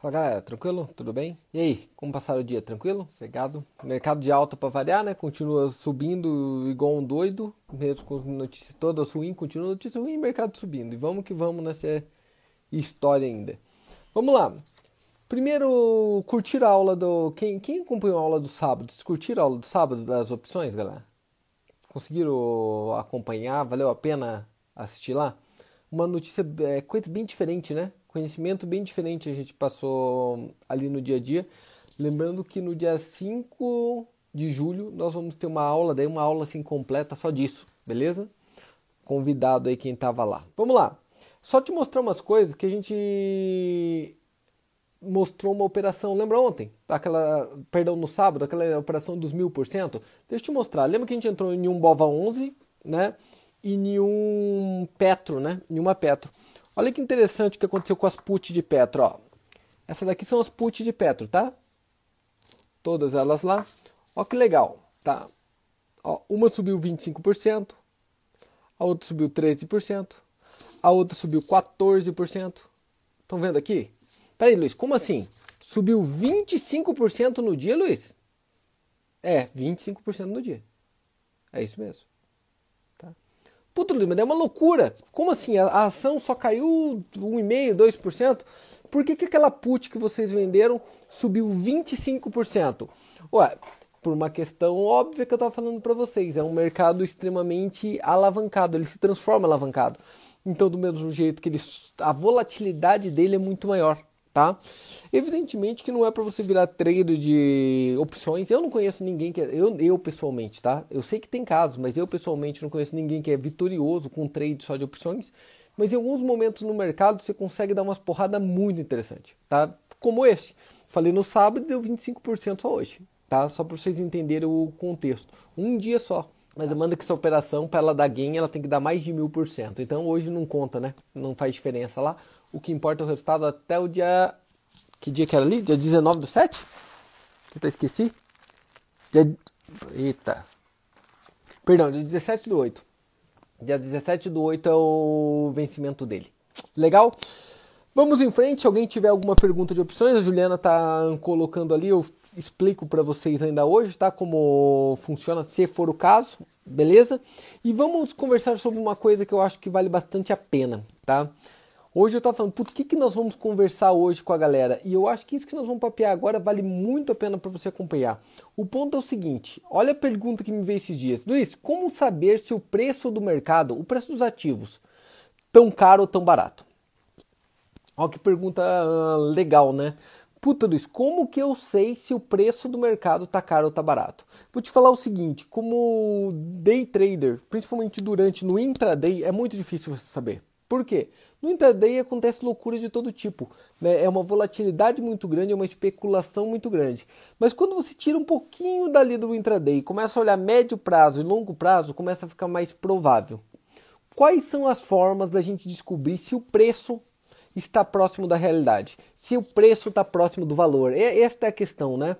Fala galera, tranquilo? Tudo bem? E aí, como passaram o dia? Tranquilo? Cegado? Mercado de alta para variar, né? Continua subindo igual um doido, mesmo com notícias todas ruins, continua notícia ruim, mercado subindo. E vamos que vamos nessa história ainda. Vamos lá. Primeiro, curtir a aula do. Quem, quem acompanhou a aula do sábado? Vocês curtiram a aula do sábado das opções, galera? Conseguiram acompanhar? Valeu a pena assistir lá? Uma notícia, é, coisa bem diferente, né? Conhecimento bem diferente a gente passou ali no dia a dia. Lembrando que no dia 5 de julho nós vamos ter uma aula, daí uma aula assim completa só disso, beleza? Convidado aí quem tava lá. Vamos lá. Só te mostrar umas coisas que a gente mostrou uma operação, lembra ontem? Aquela, perdão, no sábado, aquela operação dos mil por cento. Deixa eu te mostrar. Lembra que a gente entrou em um Bova 11, né? E em um Petro, né? Em uma Petro. Olha que interessante o que aconteceu com as put de Petro. Ó. Essas daqui são as put de Petro, tá? Todas elas lá. Ó que legal, tá? Ó, uma subiu 25%, a outra subiu 13%, a outra subiu 14%. Estão vendo aqui? Peraí, Luiz, como assim? Subiu 25% no dia, Luiz? É, 25% no dia. É isso mesmo. Puta, Lima, é uma loucura. Como assim? A, ação só caiu 1,5%, 2%? Por que, que aquela put que vocês venderam subiu 25%? Ué, por uma questão óbvia que eu estava falando para vocês. É um mercado extremamente alavancado, ele se transforma alavancado. Então, do mesmo jeito que ele, a volatilidade dele é muito maior tá? Evidentemente que não é para você virar trader de opções. Eu não conheço ninguém que é, eu, eu pessoalmente, tá? Eu sei que tem casos, mas eu pessoalmente não conheço ninguém que é vitorioso com trade só de opções. Mas em alguns momentos no mercado você consegue dar umas porradas muito interessantes, tá? Como esse. Falei no sábado deu 25% só hoje, tá? Só para vocês entenderem o contexto. Um dia só. Mas demanda que essa operação, para ela dar gain, ela tem que dar mais de mil por cento. Então hoje não conta, né? Não faz diferença lá. O que importa é o resultado até o dia. Que dia que era ali? Dia 19 do 7? Eita, esqueci. Dia... Eita. Perdão, dia 17 do 8. Dia 17 do 8 é o vencimento dele. Legal? Vamos em frente. Se alguém tiver alguma pergunta de opções, a Juliana tá colocando ali. Eu explico para vocês ainda hoje, tá? Como funciona, se for o caso, beleza? E vamos conversar sobre uma coisa que eu acho que vale bastante a pena, tá? Hoje eu tava falando, por que, que nós vamos conversar hoje com a galera? E eu acho que isso que nós vamos papear agora vale muito a pena para você acompanhar. O ponto é o seguinte: olha a pergunta que me veio esses dias. Luiz, como saber se o preço do mercado, o preço dos ativos, tão caro ou tão barato? Olha que pergunta uh, legal, né? Puta Luiz, como que eu sei se o preço do mercado tá caro ou tá barato? Vou te falar o seguinte, como day trader, principalmente durante no intraday, é muito difícil você saber. Por quê? No intraday acontece loucura de todo tipo. Né? É uma volatilidade muito grande, é uma especulação muito grande. Mas quando você tira um pouquinho dali do intraday e começa a olhar médio prazo e longo prazo, começa a ficar mais provável. Quais são as formas da gente descobrir se o preço está próximo da realidade, se o preço está próximo do valor. Esta é a questão, né?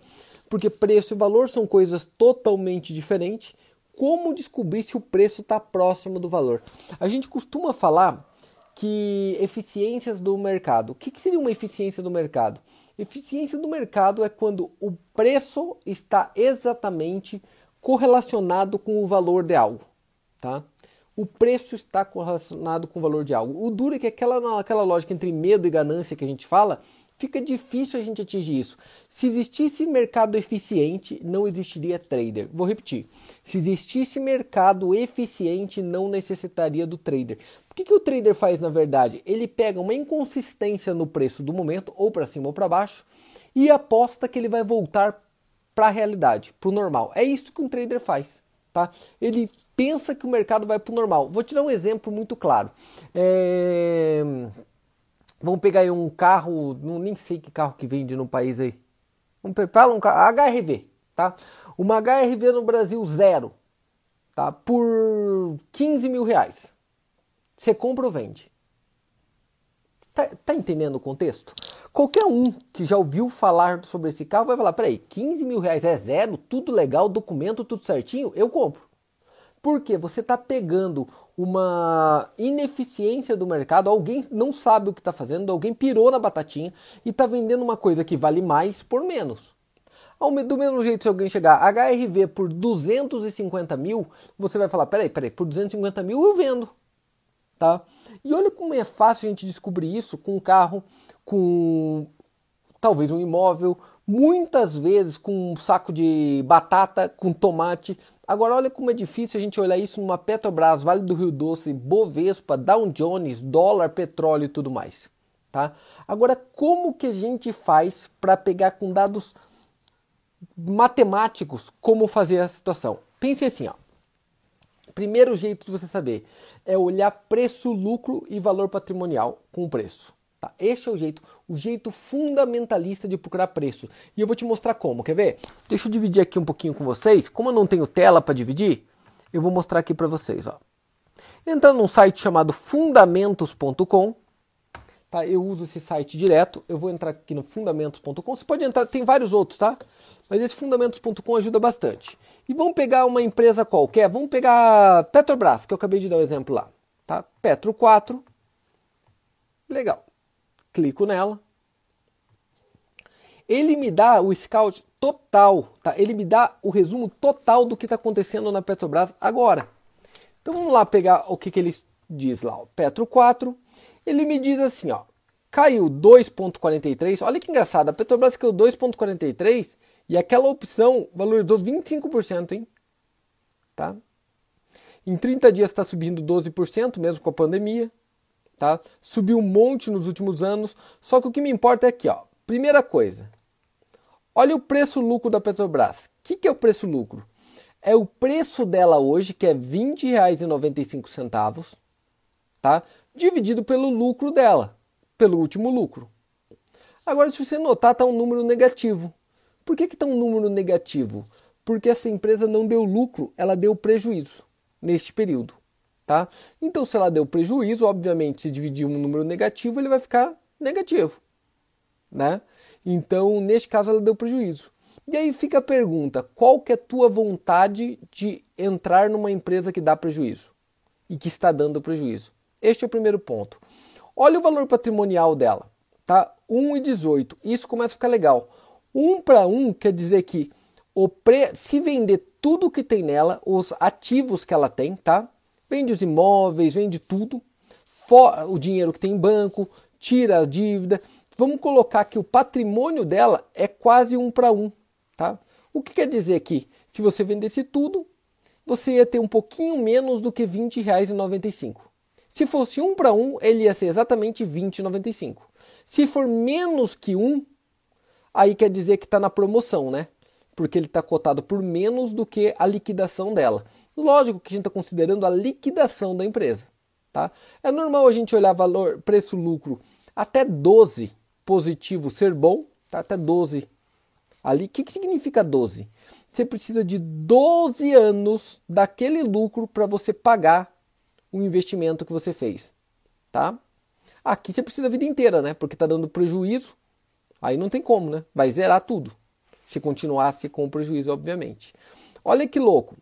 Porque preço e valor são coisas totalmente diferentes. Como descobrir se o preço está próximo do valor? A gente costuma falar que eficiências do mercado. O que, que seria uma eficiência do mercado? Eficiência do mercado é quando o preço está exatamente correlacionado com o valor de algo, tá? O preço está correlacionado com o valor de algo. O duro é que aquela, aquela lógica entre medo e ganância que a gente fala, fica difícil a gente atingir isso. Se existisse mercado eficiente, não existiria trader. Vou repetir. Se existisse mercado eficiente, não necessitaria do trader. O que, que o trader faz na verdade? Ele pega uma inconsistência no preço do momento, ou para cima ou para baixo, e aposta que ele vai voltar para a realidade, para o normal. É isso que um trader faz. Tá? Ele pensa que o mercado vai para o normal. Vou te dar um exemplo muito claro. É... Vamos pegar aí um carro, não, nem sei que carro que vende no país aí. Vamos um carro, HRV, tá? Uma HRV no Brasil zero, tá? Por 15 mil reais. Você compra ou vende? Tá, tá entendendo o contexto? Qualquer um que já ouviu falar sobre esse carro vai falar: peraí, 15 mil reais é zero, tudo legal, documento, tudo certinho, eu compro. Porque você está pegando uma ineficiência do mercado, alguém não sabe o que está fazendo, alguém pirou na batatinha e está vendendo uma coisa que vale mais por menos. Do mesmo jeito, se alguém chegar HRV por 250 mil, você vai falar: peraí, peraí, por 250 mil eu vendo. Tá? E olha como é fácil a gente descobrir isso com um carro, com talvez um imóvel, muitas vezes com um saco de batata, com tomate. Agora olha como é difícil a gente olhar isso numa Petrobras, Vale do Rio Doce, Bovespa, Dow Jones, dólar, petróleo e tudo mais. Tá? Agora, como que a gente faz para pegar com dados matemáticos como fazer a situação. Pense assim, ó. Primeiro jeito de você saber é olhar preço, lucro e valor patrimonial com o preço. Tá? Este é o jeito, o jeito fundamentalista de procurar preço. E eu vou te mostrar como. Quer ver? Deixa eu dividir aqui um pouquinho com vocês. Como eu não tenho tela para dividir, eu vou mostrar aqui para vocês. Ó. Entrando num site chamado fundamentos.com, tá? Eu uso esse site direto. Eu vou entrar aqui no fundamentos.com. Você pode entrar, tem vários outros, tá? Mas esse fundamentos.com ajuda bastante. E vamos pegar uma empresa qualquer, vamos pegar Petrobras, que eu acabei de dar o um exemplo lá. Tá? Petro 4. Legal. Clico nela. Ele me dá o scout total, tá? Ele me dá o resumo total do que está acontecendo na Petrobras agora. Então vamos lá pegar o que, que ele diz lá. O Petro 4, ele me diz assim, ó, caiu 2,43. Olha que engraçado, a Petrobras caiu 2,43 e aquela opção valorizou 25%, hein? Tá? Em 30 dias está subindo 12%, mesmo com a pandemia. Tá? Subiu um monte nos últimos anos. Só que o que me importa é aqui, ó. Primeira coisa. Olha o preço-lucro da Petrobras. O que, que é o preço-lucro? É o preço dela hoje, que é R$ 20,95, tá? dividido pelo lucro dela, pelo último lucro. Agora, se você notar, está um número negativo. Por que está um número negativo? Porque essa empresa não deu lucro, ela deu prejuízo neste período. Tá? Então, se ela deu prejuízo, obviamente, se dividir um número negativo, ele vai ficar negativo. Né? Então, neste caso, ela deu prejuízo. E aí fica a pergunta: qual que é a tua vontade de entrar numa empresa que dá prejuízo e que está dando prejuízo? Este é o primeiro ponto. Olha o valor patrimonial dela, tá? 1,18. Isso começa a ficar legal. Um para um quer dizer que o pre... se vender tudo que tem nela, os ativos que ela tem, tá? Vende os imóveis, vende tudo, o dinheiro que tem em banco, tira a dívida. Vamos colocar que o patrimônio dela é quase um para um, tá? O que quer dizer que se você vendesse tudo, você ia ter um pouquinho menos do que R$ 20,95. Se fosse um para um, ele ia ser exatamente R$ 20,95. Se for menos que um, aí quer dizer que está na promoção, né? Porque ele está cotado por menos do que a liquidação dela. Lógico que a gente está considerando a liquidação da empresa. Tá? É normal a gente olhar valor, preço, lucro até 12 positivo ser bom, tá? até 12 ali. O que, que significa 12? Você precisa de 12 anos daquele lucro para você pagar o investimento que você fez. Tá? Aqui você precisa a vida inteira, né? Porque está dando prejuízo Aí não tem como, né? Vai zerar tudo. Se continuasse com prejuízo, obviamente. Olha que louco.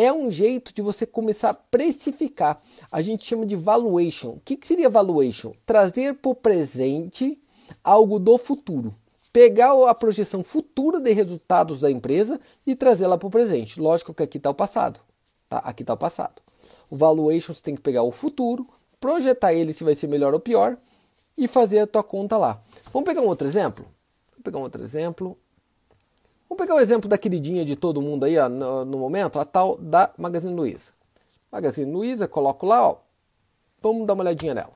É um jeito de você começar a precificar. A gente chama de valuation. O que, que seria valuation? Trazer para o presente algo do futuro. Pegar a projeção futura de resultados da empresa e trazê-la para o presente. Lógico que aqui está o passado. Tá? Aqui está o passado. O valuation você tem que pegar o futuro, projetar ele se vai ser melhor ou pior e fazer a tua conta lá. Vamos pegar um outro exemplo? Vamos pegar um outro exemplo. Vamos pegar o exemplo da queridinha de todo mundo aí ó, no, no, momento, a tal da Magazine Luiza. Magazine Luiza, coloco lá, ó. Vamos dar uma olhadinha nela.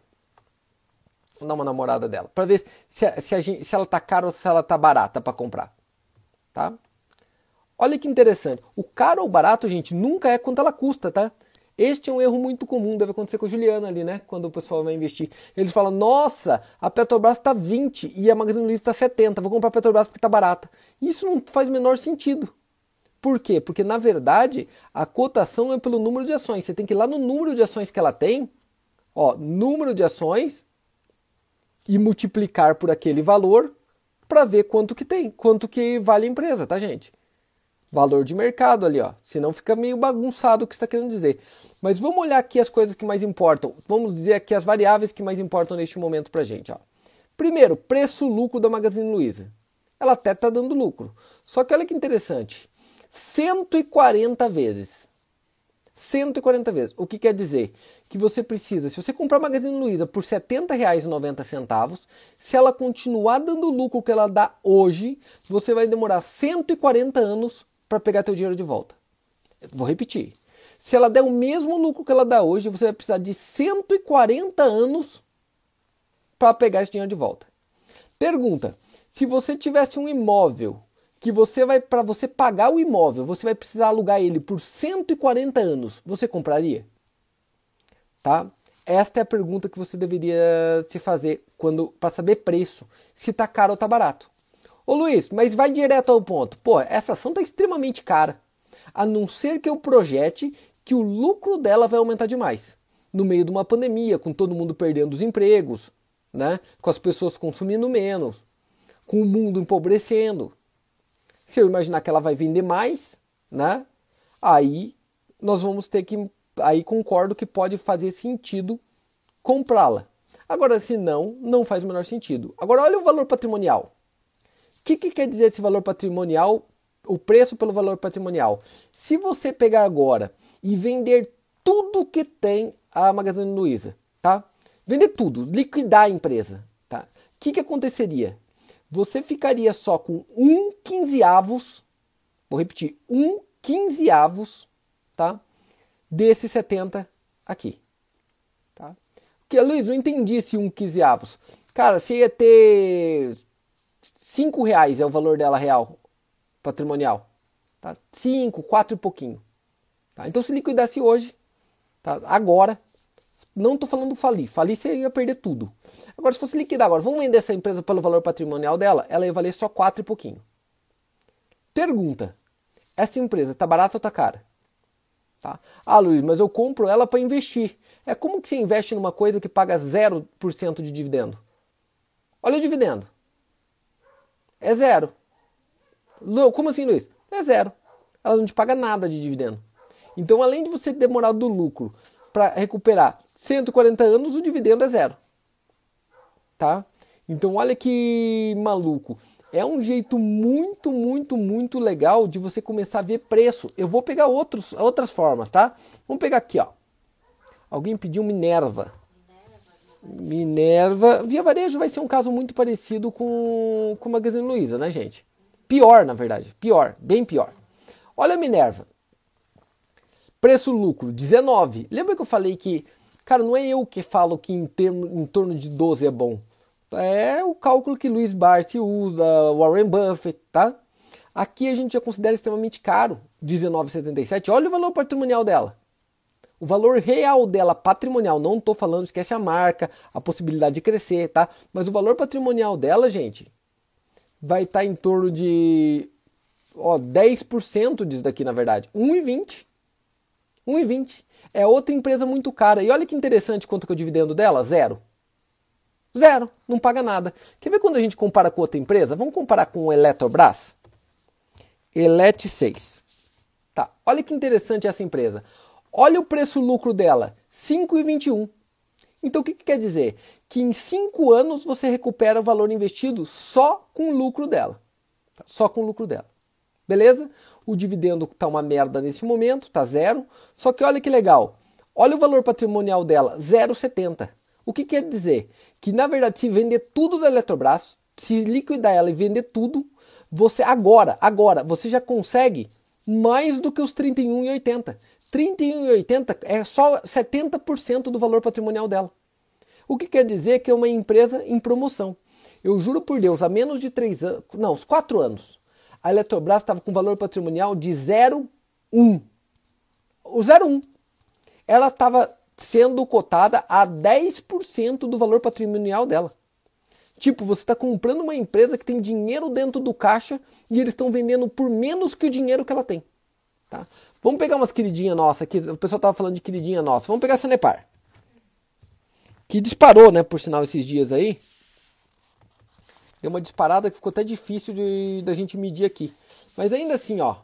Vamos dar uma namorada dela. Para ver se, se, gente, se ela tá cara ou se ela tá barata para comprar. Tá? Olha que interessante. O caro ou barato, gente, nunca é quanto ela custa, tá? Este é um erro muito comum, deve acontecer com a Juliana ali, né? Quando o pessoal vai investir. Eles falam, nossa, a Petrobras está 20 e a Magazine Luiza está 70, vou comprar a Petrobras porque está barata. Isso não faz o menor sentido. Por quê? Porque na verdade a cotação é pelo número de ações. Você tem que ir lá no número de ações que ela tem, ó, número de ações e multiplicar por aquele valor para ver quanto que tem, quanto que vale a empresa, tá, gente? Valor de mercado ali, ó. Senão fica meio bagunçado o que está querendo dizer. Mas vamos olhar aqui as coisas que mais importam. Vamos dizer aqui as variáveis que mais importam neste momento para gente, ó. Primeiro, preço-lucro da Magazine Luiza. Ela até está dando lucro. Só que olha que interessante. 140 vezes. 140 vezes. O que quer dizer? Que você precisa, se você comprar a Magazine Luiza por R$ 70,90, se ela continuar dando lucro que ela dá hoje, você vai demorar 140 anos para pegar teu dinheiro de volta. Vou repetir. Se ela der o mesmo lucro que ela dá hoje, você vai precisar de 140 anos para pegar esse dinheiro de volta. Pergunta: se você tivesse um imóvel que você vai para você pagar o imóvel, você vai precisar alugar ele por 140 anos, você compraria? Tá? Esta é a pergunta que você deveria se fazer quando para saber preço, se tá caro ou tá barato. Ô Luiz, mas vai direto ao ponto. Pô, essa ação tá extremamente cara. A não ser que eu projete que o lucro dela vai aumentar demais. No meio de uma pandemia, com todo mundo perdendo os empregos, né? com as pessoas consumindo menos, com o mundo empobrecendo. Se eu imaginar que ela vai vender mais, né? Aí nós vamos ter que. Aí concordo que pode fazer sentido comprá-la. Agora, se não, não faz o menor sentido. Agora, olha o valor patrimonial. O que, que quer dizer esse valor patrimonial? O preço pelo valor patrimonial. Se você pegar agora e vender tudo que tem a Magazine Luiza, tá? Vender tudo, liquidar a empresa, tá? O que, que aconteceria? você ficaria só com um quinzeavos, vou repetir, um quinzeavos, tá? Desses 70 aqui, tá? Porque, Luiz, não entendi esse um quinzeavos. Cara, você ia ter 5 reais é o valor dela real, patrimonial, tá? 5, 4 e pouquinho. Tá? Então, se liquidasse hoje, tá? agora, não estou falando falir. Falir você ia perder tudo. Agora, se fosse liquidar agora, vamos vender essa empresa pelo valor patrimonial dela, ela ia valer só 4 e pouquinho. Pergunta: essa empresa está barata ou está cara? Tá? Ah, Luiz, mas eu compro ela para investir. É como que você investe numa coisa que paga 0% de dividendo? Olha o dividendo. É zero. Como assim, Luiz? É zero. Ela não te paga nada de dividendo. Então, além de você demorar do lucro para recuperar 140 anos, o dividendo é zero. Tá? Então, olha que maluco. É um jeito muito, muito, muito legal de você começar a ver preço. Eu vou pegar outros, outras formas, tá? Vamos pegar aqui, ó. Alguém pediu Minerva. Minerva. Via Varejo vai ser um caso muito parecido com, com Magazine Luiza, né, gente? Pior, na verdade. Pior, bem pior. Olha a Minerva. Preço-lucro, 19. Lembra que eu falei que Cara, não é eu que falo que em, termo, em torno de 12 é bom. É o cálculo que Luiz Barsi usa, Warren Buffett, tá? Aqui a gente já considera extremamente caro, 19,77. Olha o valor patrimonial dela. O valor real dela, patrimonial, não estou falando, esquece a marca, a possibilidade de crescer, tá? Mas o valor patrimonial dela, gente, vai estar tá em torno de ó, 10% disso daqui, na verdade. 1,20. 1,20. É outra empresa muito cara. E olha que interessante quanto que é o dividendo dela? Zero. Zero. Não paga nada. Quer ver quando a gente compara com outra empresa? Vamos comparar com o Eletrobras? Elet 6. Tá. Olha que interessante essa empresa. Olha o preço-lucro dela. 5,21. Então o que, que quer dizer? Que em 5 anos você recupera o valor investido só com o lucro dela. Tá? Só com o lucro dela. Beleza? o dividendo está uma merda nesse momento, está zero. Só que olha que legal, olha o valor patrimonial dela, 0,70. O que quer dizer? Que na verdade, se vender tudo da Eletrobras, se liquidar ela e vender tudo, você agora, agora, você já consegue mais do que os 31,80. 31,80 é só 70% do valor patrimonial dela. O que quer dizer que é uma empresa em promoção. Eu juro por Deus, há menos de 3 anos, não, uns 4 anos, a Eletrobras estava com valor patrimonial de 0,1. O 0,1. Ela estava sendo cotada a 10% do valor patrimonial dela. Tipo, você está comprando uma empresa que tem dinheiro dentro do caixa e eles estão vendendo por menos que o dinheiro que ela tem. Tá? Vamos pegar umas queridinhas nossas aqui. O pessoal estava falando de queridinha nossa. Vamos pegar a Sanepar. Que disparou, né, por sinal, esses dias aí deu uma disparada que ficou até difícil de da gente medir aqui. Mas ainda assim, ó,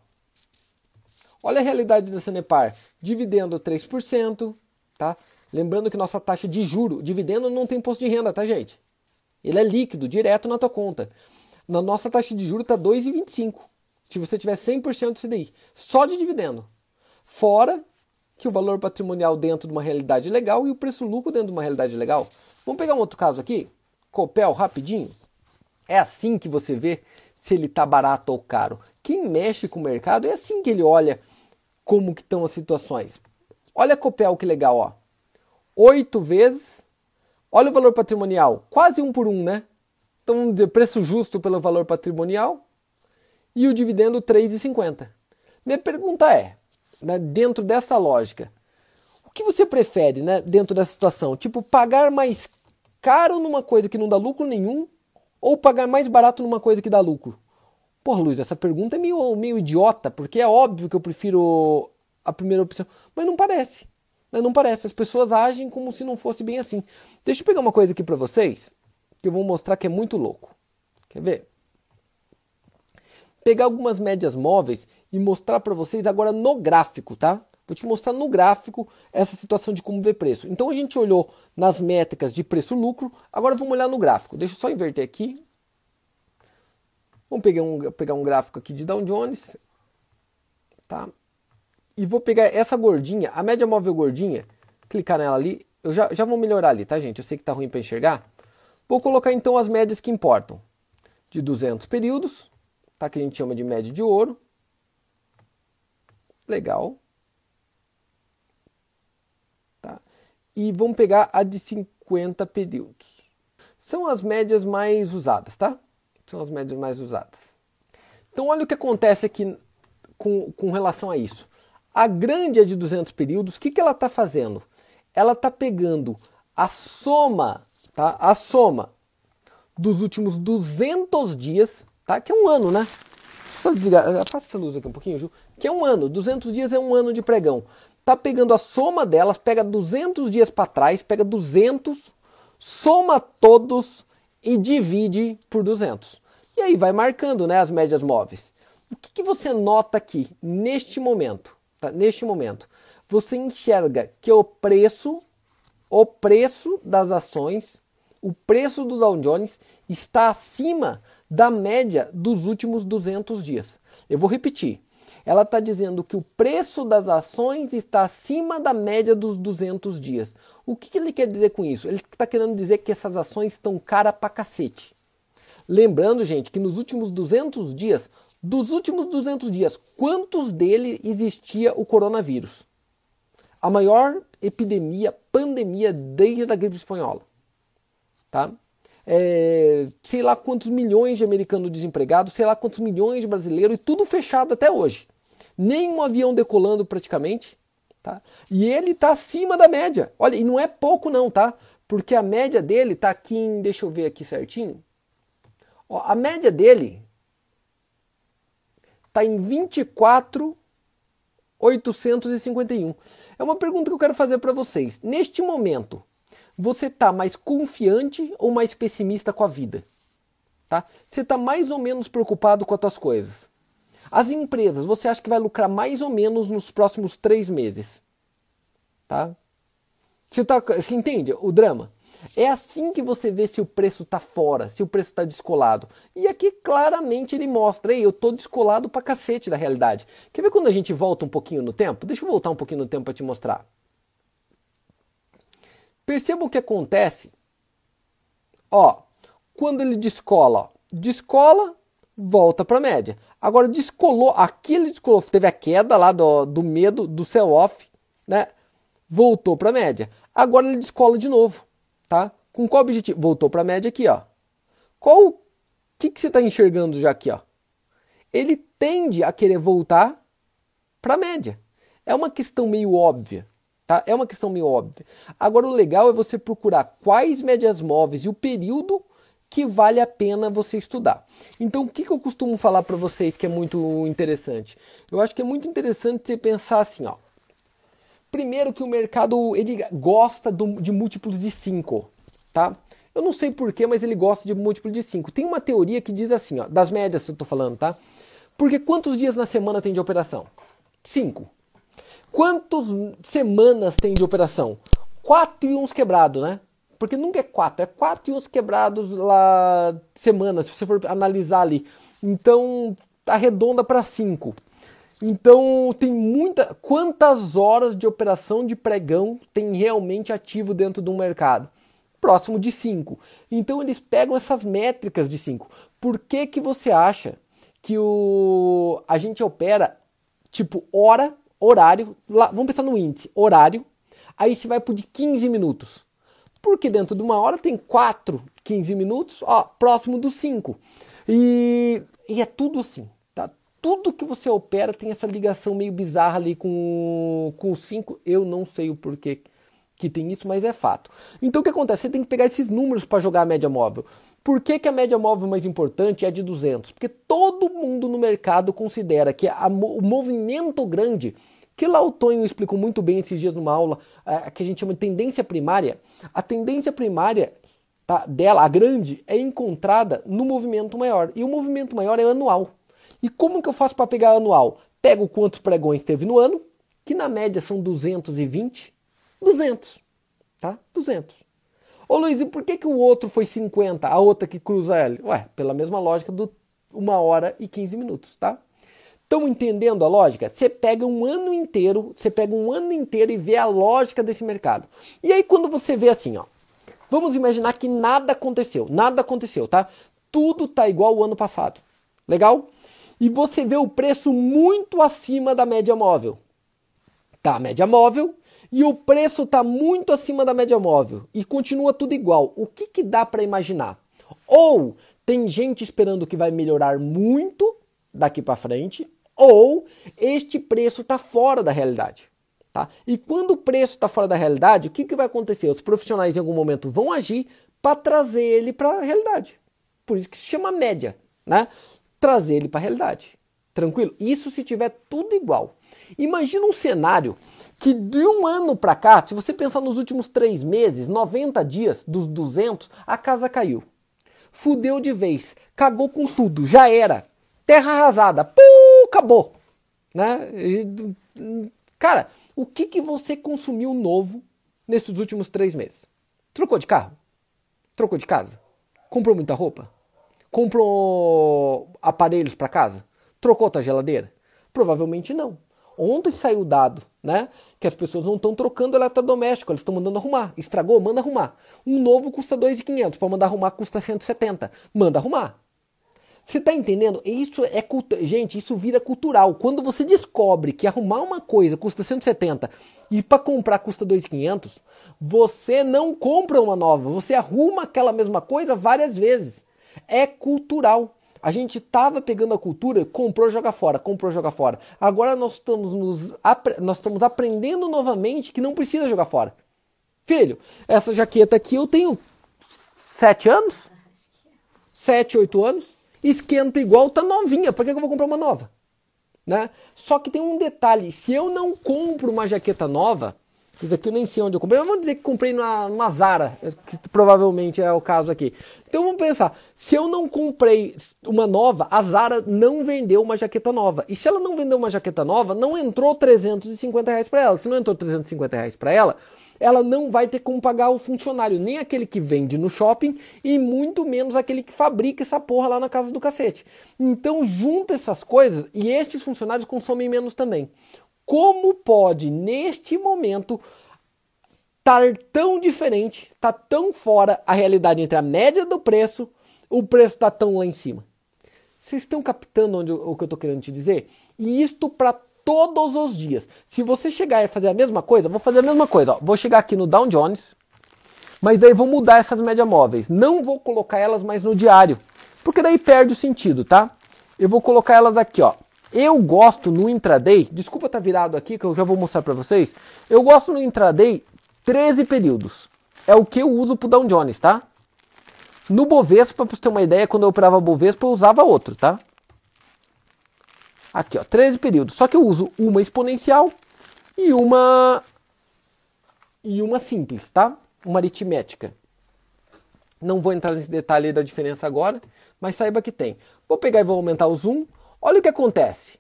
Olha a realidade da Sanepar, dividendo 3%, tá? Lembrando que nossa taxa de juro, dividendo não tem imposto de renda, tá, gente? Ele é líquido, direto na tua conta. Na nossa taxa de juro tá 2,25. Se você tiver 100% do CDI, só de dividendo. Fora que o valor patrimonial dentro de uma realidade legal e o preço lucro dentro de uma realidade legal. Vamos pegar um outro caso aqui? Copel, rapidinho. É assim que você vê se ele está barato ou caro. Quem mexe com o mercado é assim que ele olha como que estão as situações. Olha Copel que legal, ó. Oito vezes. Olha o valor patrimonial, quase um por um, né? Então vamos dizer preço justo pelo valor patrimonial e o dividendo 3,50. Minha pergunta é, né, dentro dessa lógica, o que você prefere, né, dentro dessa situação? Tipo, pagar mais caro numa coisa que não dá lucro nenhum ou pagar mais barato numa coisa que dá lucro? Porra, Luiz, essa pergunta é meio, meio idiota, porque é óbvio que eu prefiro a primeira opção, mas não parece. Né? Não parece. As pessoas agem como se não fosse bem assim. Deixa eu pegar uma coisa aqui para vocês, que eu vou mostrar que é muito louco. Quer ver? Pegar algumas médias móveis e mostrar para vocês agora no gráfico, tá? Vou te mostrar no gráfico essa situação de como ver preço. Então a gente olhou nas métricas de preço-lucro, agora vamos olhar no gráfico. Deixa eu só inverter aqui. Vamos pegar um, pegar um gráfico aqui de Dow Jones, tá? E vou pegar essa gordinha, a média móvel gordinha, clicar nela ali. Eu já, já vou melhorar ali, tá, gente? Eu sei que tá ruim para enxergar. Vou colocar então as médias que importam. De 200 períodos, tá? Que a gente chama de média de ouro. Legal. e vamos pegar a de 50 períodos. São as médias mais usadas, tá? São as médias mais usadas. Então, olha o que acontece aqui com, com relação a isso. A grande é de 200 períodos, o que, que ela está fazendo? Ela está pegando a soma, tá? A soma dos últimos 200 dias, tá? Que é um ano, né? Só desligar, passa essa luz aqui um pouquinho, Ju. Que é um ano, 200 dias é um ano de pregão tá pegando a soma delas, pega 200 dias para trás, pega 200, soma todos e divide por 200. E aí vai marcando né, as médias móveis. O que, que você nota aqui neste momento? Tá? Neste momento, você enxerga que o preço, o preço das ações, o preço do Dow Jones está acima da média dos últimos 200 dias. Eu vou repetir ela está dizendo que o preço das ações está acima da média dos 200 dias. O que, que ele quer dizer com isso? Ele está querendo dizer que essas ações estão cara pra cacete. Lembrando, gente, que nos últimos 200 dias, dos últimos 200 dias, quantos dele existia o coronavírus? A maior epidemia, pandemia desde a gripe espanhola. Tá? É, sei lá quantos milhões de americanos desempregados, sei lá quantos milhões de brasileiros, e tudo fechado até hoje nem um avião decolando praticamente, tá? E ele está acima da média. Olha, e não é pouco não, tá? Porque a média dele está aqui em, deixa eu ver aqui certinho. Ó, a média dele está em 24,851. É uma pergunta que eu quero fazer para vocês. Neste momento, você está mais confiante ou mais pessimista com a vida? Tá? Você está mais ou menos preocupado com as suas coisas? As empresas, você acha que vai lucrar mais ou menos nos próximos três meses? Tá? Você, tá, você entende o drama? É assim que você vê se o preço está fora, se o preço está descolado. E aqui claramente ele mostra, aí eu estou descolado pra cacete da realidade. Quer ver quando a gente volta um pouquinho no tempo? Deixa eu voltar um pouquinho no tempo para te mostrar. Perceba o que acontece. Ó, quando ele descola, ó, descola, volta para a média. Agora descolou, aqui ele descolou, teve a queda lá do, do medo, do sell-off, né? Voltou para a média. Agora ele descola de novo, tá? Com qual objetivo? Voltou para a média aqui, ó. Qual o que, que você está enxergando já aqui, ó? Ele tende a querer voltar para a média. É uma questão meio óbvia, tá? É uma questão meio óbvia. Agora o legal é você procurar quais médias móveis e o período que vale a pena você estudar. Então, o que, que eu costumo falar para vocês que é muito interessante? Eu acho que é muito interessante você pensar assim, ó. Primeiro que o mercado ele gosta do, de múltiplos de 5, tá? Eu não sei porquê, mas ele gosta de múltiplo de 5. Tem uma teoria que diz assim, ó, das médias que eu tô falando, tá? Porque quantos dias na semana tem de operação? 5. Quantas semanas tem de operação? 4 e uns quebrados, né? Porque nunca é 4, é 4 e uns quebrados lá semanas, se você for analisar ali. Então, arredonda para 5. Então tem muita. Quantas horas de operação de pregão tem realmente ativo dentro do mercado? Próximo de 5. Então eles pegam essas métricas de 5. Por que, que você acha que o, a gente opera tipo hora, horário, lá, vamos pensar no índice, horário, aí você vai por de 15 minutos. Porque dentro de uma hora tem 4, 15 minutos, ó, próximo dos 5. E, e é tudo assim tudo que você opera tem essa ligação meio bizarra ali com, com o 5. Eu não sei o porquê que tem isso, mas é fato. Então o que acontece? Você tem que pegar esses números para jogar a média móvel. Por que, que a média móvel mais importante é de 200? Porque todo mundo no mercado considera que a, o movimento grande, que lá o Tonho explicou muito bem esses dias numa aula, é, que a gente chama de tendência primária. A tendência primária tá, dela, a grande, é encontrada no movimento maior. E o movimento maior é anual. E como que eu faço para pegar anual? Pego quantos pregões teve no ano, que na média são 220, 200, tá? 200. Ô Luiz, e por que, que o outro foi 50, a outra que cruza ele? Ué, pela mesma lógica do 1 hora e 15 minutos, tá? Estão entendendo a lógica? Você pega um ano inteiro, você pega um ano inteiro e vê a lógica desse mercado. E aí quando você vê assim, ó, vamos imaginar que nada aconteceu, nada aconteceu, tá? Tudo tá igual o ano passado. Legal? e você vê o preço muito acima da média móvel. Tá a média móvel e o preço está muito acima da média móvel e continua tudo igual. O que, que dá para imaginar? Ou tem gente esperando que vai melhorar muito daqui para frente, ou este preço está fora da realidade. Tá? E quando o preço está fora da realidade, o que, que vai acontecer? Os profissionais em algum momento vão agir para trazer ele para a realidade. Por isso que se chama média. Né? trazer ele para a realidade. Tranquilo? Isso se tiver tudo igual. Imagina um cenário que de um ano para cá, se você pensar nos últimos três meses, 90 dias dos 200, a casa caiu. Fudeu de vez, cagou com tudo, já era. Terra arrasada, pum, acabou. Né? Cara, o que, que você consumiu novo nesses últimos três meses? Trocou de carro? Trocou de casa? Comprou muita roupa? Comprou aparelhos para casa? Trocou tua geladeira? Provavelmente não. Ontem saiu o dado, né? Que as pessoas não estão trocando eletrodoméstico, elas estão mandando arrumar. Estragou, manda arrumar. Um novo custa 2.500, para mandar arrumar custa 170. Manda arrumar. Você tá entendendo? Isso é gente, isso vira cultural. Quando você descobre que arrumar uma coisa custa 170 e para comprar custa 2.500, você não compra uma nova, você arruma aquela mesma coisa várias vezes. É cultural. A gente estava pegando a cultura, comprou, joga fora, comprou, joga fora. Agora nós estamos, nos, nós estamos aprendendo novamente que não precisa jogar fora. Filho, essa jaqueta aqui eu tenho sete anos? Sete, oito anos. Esquenta igual, tá novinha. Por que eu vou comprar uma nova? Né? Só que tem um detalhe: se eu não compro uma jaqueta nova, isso aqui eu nem sei onde eu comprei, mas vamos dizer que comprei numa, numa Zara, que provavelmente é o caso aqui. Então vamos pensar, se eu não comprei uma nova, a Zara não vendeu uma jaqueta nova. E se ela não vendeu uma jaqueta nova, não entrou 350 reais para ela. Se não entrou 350 reais para ela, ela não vai ter como pagar o funcionário, nem aquele que vende no shopping e muito menos aquele que fabrica essa porra lá na casa do cacete. Então junta essas coisas e estes funcionários consomem menos também. Como pode, neste momento, estar tão diferente, tá tão fora a realidade entre a média do preço, o preço está tão lá em cima? Vocês estão captando onde, o que eu estou querendo te dizer? E isto para todos os dias. Se você chegar e fazer a mesma coisa, vou fazer a mesma coisa. Ó. Vou chegar aqui no Dow Jones, mas daí vou mudar essas médias móveis. Não vou colocar elas mais no diário, porque daí perde o sentido, tá? Eu vou colocar elas aqui, ó. Eu gosto no intraday, desculpa tá virado aqui que eu já vou mostrar para vocês. Eu gosto no intraday 13 períodos. É o que eu uso pro Dow Jones, tá? No Bovespa, para você ter uma ideia, quando eu operava Bovespa, eu usava outro, tá? Aqui, ó, 13 períodos. Só que eu uso uma exponencial e uma e uma simples, tá? Uma aritmética. Não vou entrar nesse detalhe da diferença agora, mas saiba que tem. Vou pegar e vou aumentar o zoom. Olha o que acontece,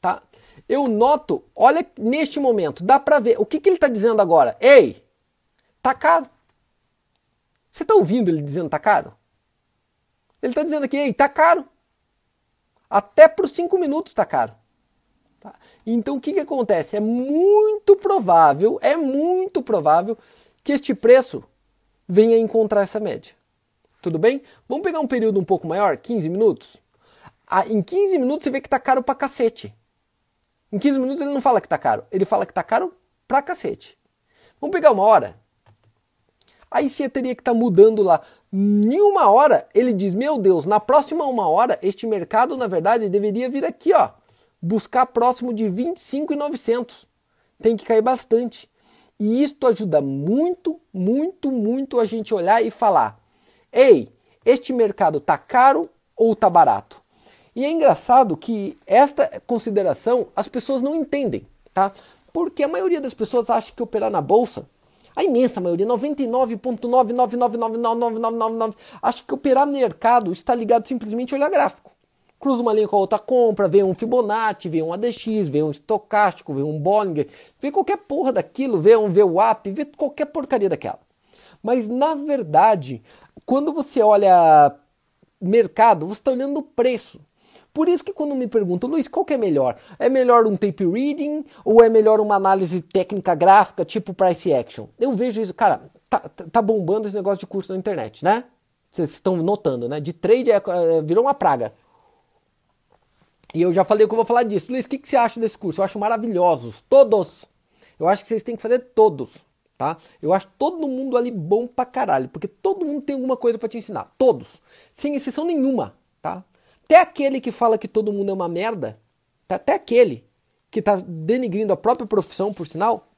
tá? eu noto, olha neste momento, dá para ver o que, que ele está dizendo agora. Ei, tá caro. Você está ouvindo ele dizendo tá caro? Ele está dizendo aqui, ei, tá caro. Até para os 5 minutos tá caro. Tá? Então o que, que acontece? É muito provável, é muito provável que este preço venha encontrar essa média. Tudo bem? Vamos pegar um período um pouco maior, 15 minutos? Em 15 minutos você vê que tá caro pra cacete. Em 15 minutos ele não fala que tá caro, ele fala que tá caro pra cacete. Vamos pegar uma hora? Aí você teria que estar tá mudando lá. Em uma hora, ele diz: Meu Deus, na próxima uma hora, este mercado, na verdade, deveria vir aqui, ó. Buscar próximo de 25,900. Tem que cair bastante. E isto ajuda muito, muito, muito a gente olhar e falar: Ei, este mercado tá caro ou tá barato? E é engraçado que esta consideração as pessoas não entendem, tá? Porque a maioria das pessoas acha que operar na bolsa, a imensa maioria, 99,999999999, acha que operar no mercado está ligado simplesmente a olhar gráfico. Cruza uma linha com a outra compra, vê um Fibonacci, vê um ADX, vê um estocástico, vê um Bollinger, vê qualquer porra daquilo, vê um VWAP, vê qualquer porcaria daquela. Mas na verdade, quando você olha mercado, você está olhando o preço. Por isso que quando me perguntam, Luiz, qual que é melhor? É melhor um tape reading ou é melhor uma análise técnica gráfica tipo price action? Eu vejo isso, cara, tá, tá bombando esse negócio de curso na internet, né? Vocês estão notando, né? De trade é, é, virou uma praga. E eu já falei que eu vou falar disso. Luiz, o que, que você acha desse curso? Eu acho maravilhosos, todos. Eu acho que vocês têm que fazer todos, tá? Eu acho todo mundo ali bom pra caralho, porque todo mundo tem alguma coisa para te ensinar, todos, sem exceção nenhuma, tá? Até aquele que fala que todo mundo é uma merda, até aquele que está denigrindo a própria profissão, por sinal,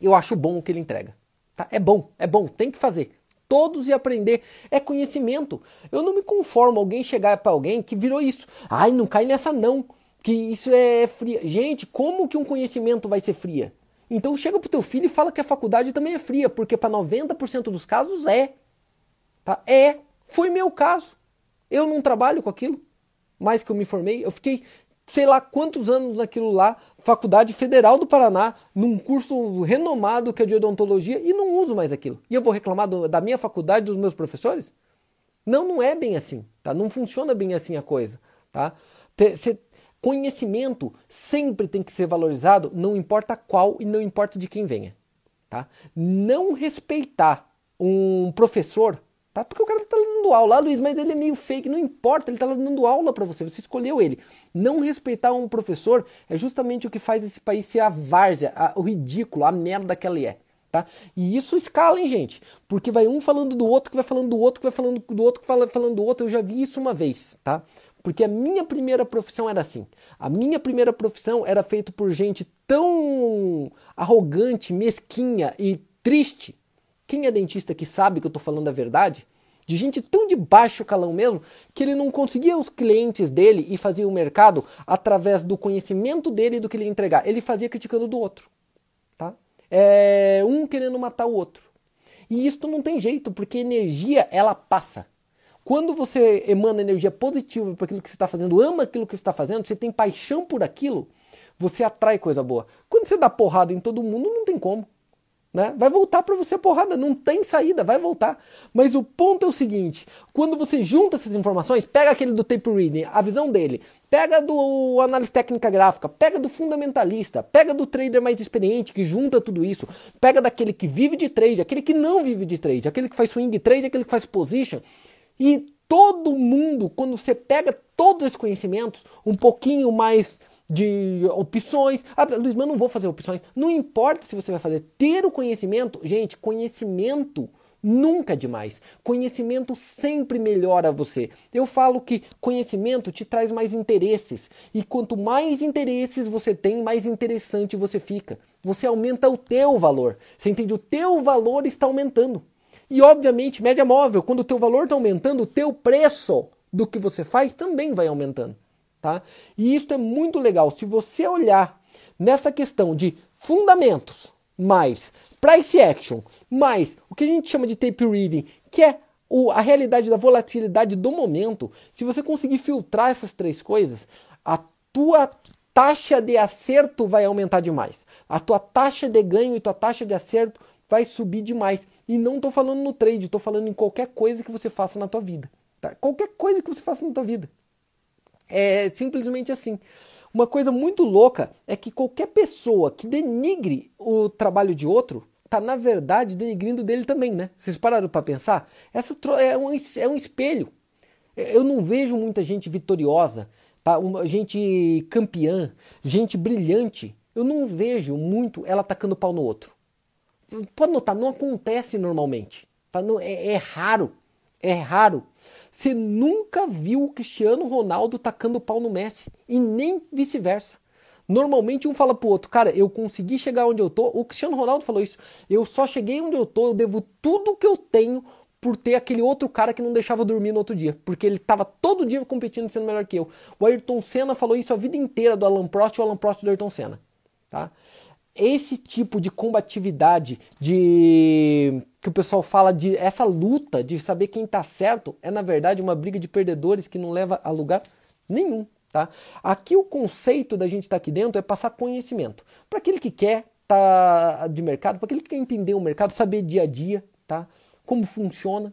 eu acho bom o que ele entrega. Tá? É bom, é bom, tem que fazer. Todos e aprender é conhecimento. Eu não me conformo alguém chegar para alguém que virou isso. Ai, não cai nessa não, que isso é fria. Gente, como que um conhecimento vai ser fria? Então chega pro teu filho e fala que a faculdade também é fria, porque para 90% dos casos é. Tá? É. Foi meu caso. Eu não trabalho com aquilo mais que eu me formei, eu fiquei sei lá quantos anos naquilo lá, Faculdade Federal do Paraná, num curso renomado que é de odontologia, e não uso mais aquilo. E eu vou reclamar do, da minha faculdade, dos meus professores? Não, não é bem assim, tá? Não funciona bem assim a coisa, tá? Cê, conhecimento sempre tem que ser valorizado, não importa qual e não importa de quem venha, tá? Não respeitar um professor Tá? Porque o cara tá dando aula. Ah, Luiz, mas ele é meio fake. Não importa, ele tá dando aula para você. Você escolheu ele. Não respeitar um professor é justamente o que faz esse país ser a várzea, a, o ridículo, a merda que ele é. Tá? E isso escala, hein, gente? Porque vai um falando do outro, que vai falando do outro, que vai falando do outro, que vai falando do outro. Eu já vi isso uma vez, tá? Porque a minha primeira profissão era assim. A minha primeira profissão era feita por gente tão arrogante, mesquinha e triste quem é dentista que sabe que eu estou falando a verdade? De gente tão de baixo calão mesmo, que ele não conseguia os clientes dele e fazia o mercado através do conhecimento dele e do que ele ia entregar. Ele fazia criticando do outro. Tá? É um querendo matar o outro. E isso não tem jeito, porque energia ela passa. Quando você emana energia positiva para aquilo que você está fazendo, ama aquilo que você está fazendo, você tem paixão por aquilo, você atrai coisa boa. Quando você dá porrada em todo mundo, não tem como. Né? Vai voltar para você a porrada, não tem saída, vai voltar. Mas o ponto é o seguinte: quando você junta essas informações, pega aquele do tape reading, a visão dele, pega do análise técnica gráfica, pega do fundamentalista, pega do trader mais experiente que junta tudo isso, pega daquele que vive de trade, aquele que não vive de trade, aquele que faz swing trade, aquele que faz position, e todo mundo, quando você pega todos esses conhecimentos, um pouquinho mais de opções. Ah, Luiz, mas não vou fazer opções. Não importa se você vai fazer. Ter o conhecimento, gente, conhecimento nunca é demais. Conhecimento sempre melhora você. Eu falo que conhecimento te traz mais interesses. E quanto mais interesses você tem, mais interessante você fica. Você aumenta o teu valor. Você entende? O teu valor está aumentando. E obviamente, média móvel, quando o teu valor está aumentando, o teu preço do que você faz também vai aumentando tá? E isso é muito legal. Se você olhar nessa questão de fundamentos, mais price action, mais o que a gente chama de tape reading, que é o, a realidade da volatilidade do momento, se você conseguir filtrar essas três coisas, a tua taxa de acerto vai aumentar demais. A tua taxa de ganho e tua taxa de acerto vai subir demais. E não estou falando no trade, estou falando em qualquer coisa que você faça na tua vida. Tá? Qualquer coisa que você faça na tua vida. É simplesmente assim. Uma coisa muito louca é que qualquer pessoa que denigre o trabalho de outro tá na verdade denigrindo dele também, né? Vocês pararam para pensar? Essa é um, é um espelho. Eu não vejo muita gente vitoriosa, tá? Uma, gente campeã, gente brilhante. Eu não vejo muito ela tacando pau no outro. Pode notar, não acontece normalmente. Tá? Não, é, é raro. É raro. Você nunca viu o Cristiano Ronaldo tacando pau no Messi e nem vice-versa. Normalmente um fala pro outro, cara, eu consegui chegar onde eu tô. O Cristiano Ronaldo falou isso. Eu só cheguei onde eu tô, eu devo tudo que eu tenho por ter aquele outro cara que não deixava dormir no outro dia, porque ele estava todo dia competindo sendo melhor que eu. O Ayrton Senna falou isso a vida inteira do Alan Prost e o Alan Prost do Ayrton Senna, tá? Esse tipo de combatividade, de que o pessoal fala de essa luta de saber quem está certo, é na verdade uma briga de perdedores que não leva a lugar nenhum, tá? Aqui o conceito da gente estar tá aqui dentro é passar conhecimento para aquele que quer tá de mercado, para aquele que quer entender o mercado, saber dia a dia, tá? Como funciona.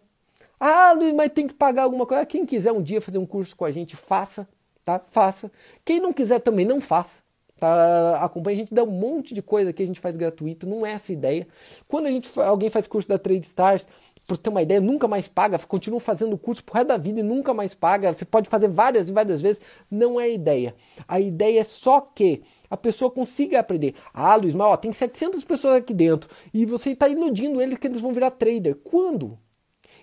Ah, mas tem que pagar alguma coisa. Quem quiser um dia fazer um curso com a gente, faça, tá? Faça. Quem não quiser também não faça. Tá? Acompanha, a gente dá um monte de coisa que a gente faz gratuito, não é essa ideia. Quando a gente, alguém faz curso da Trade Stars, por ter uma ideia, nunca mais paga, continua fazendo curso pro resto da vida e nunca mais paga. Você pode fazer várias e várias vezes, não é a ideia. A ideia é só que a pessoa consiga aprender. Ah, Luiz, mas ó, tem 700 pessoas aqui dentro e você está iludindo eles que eles vão virar trader. Quando?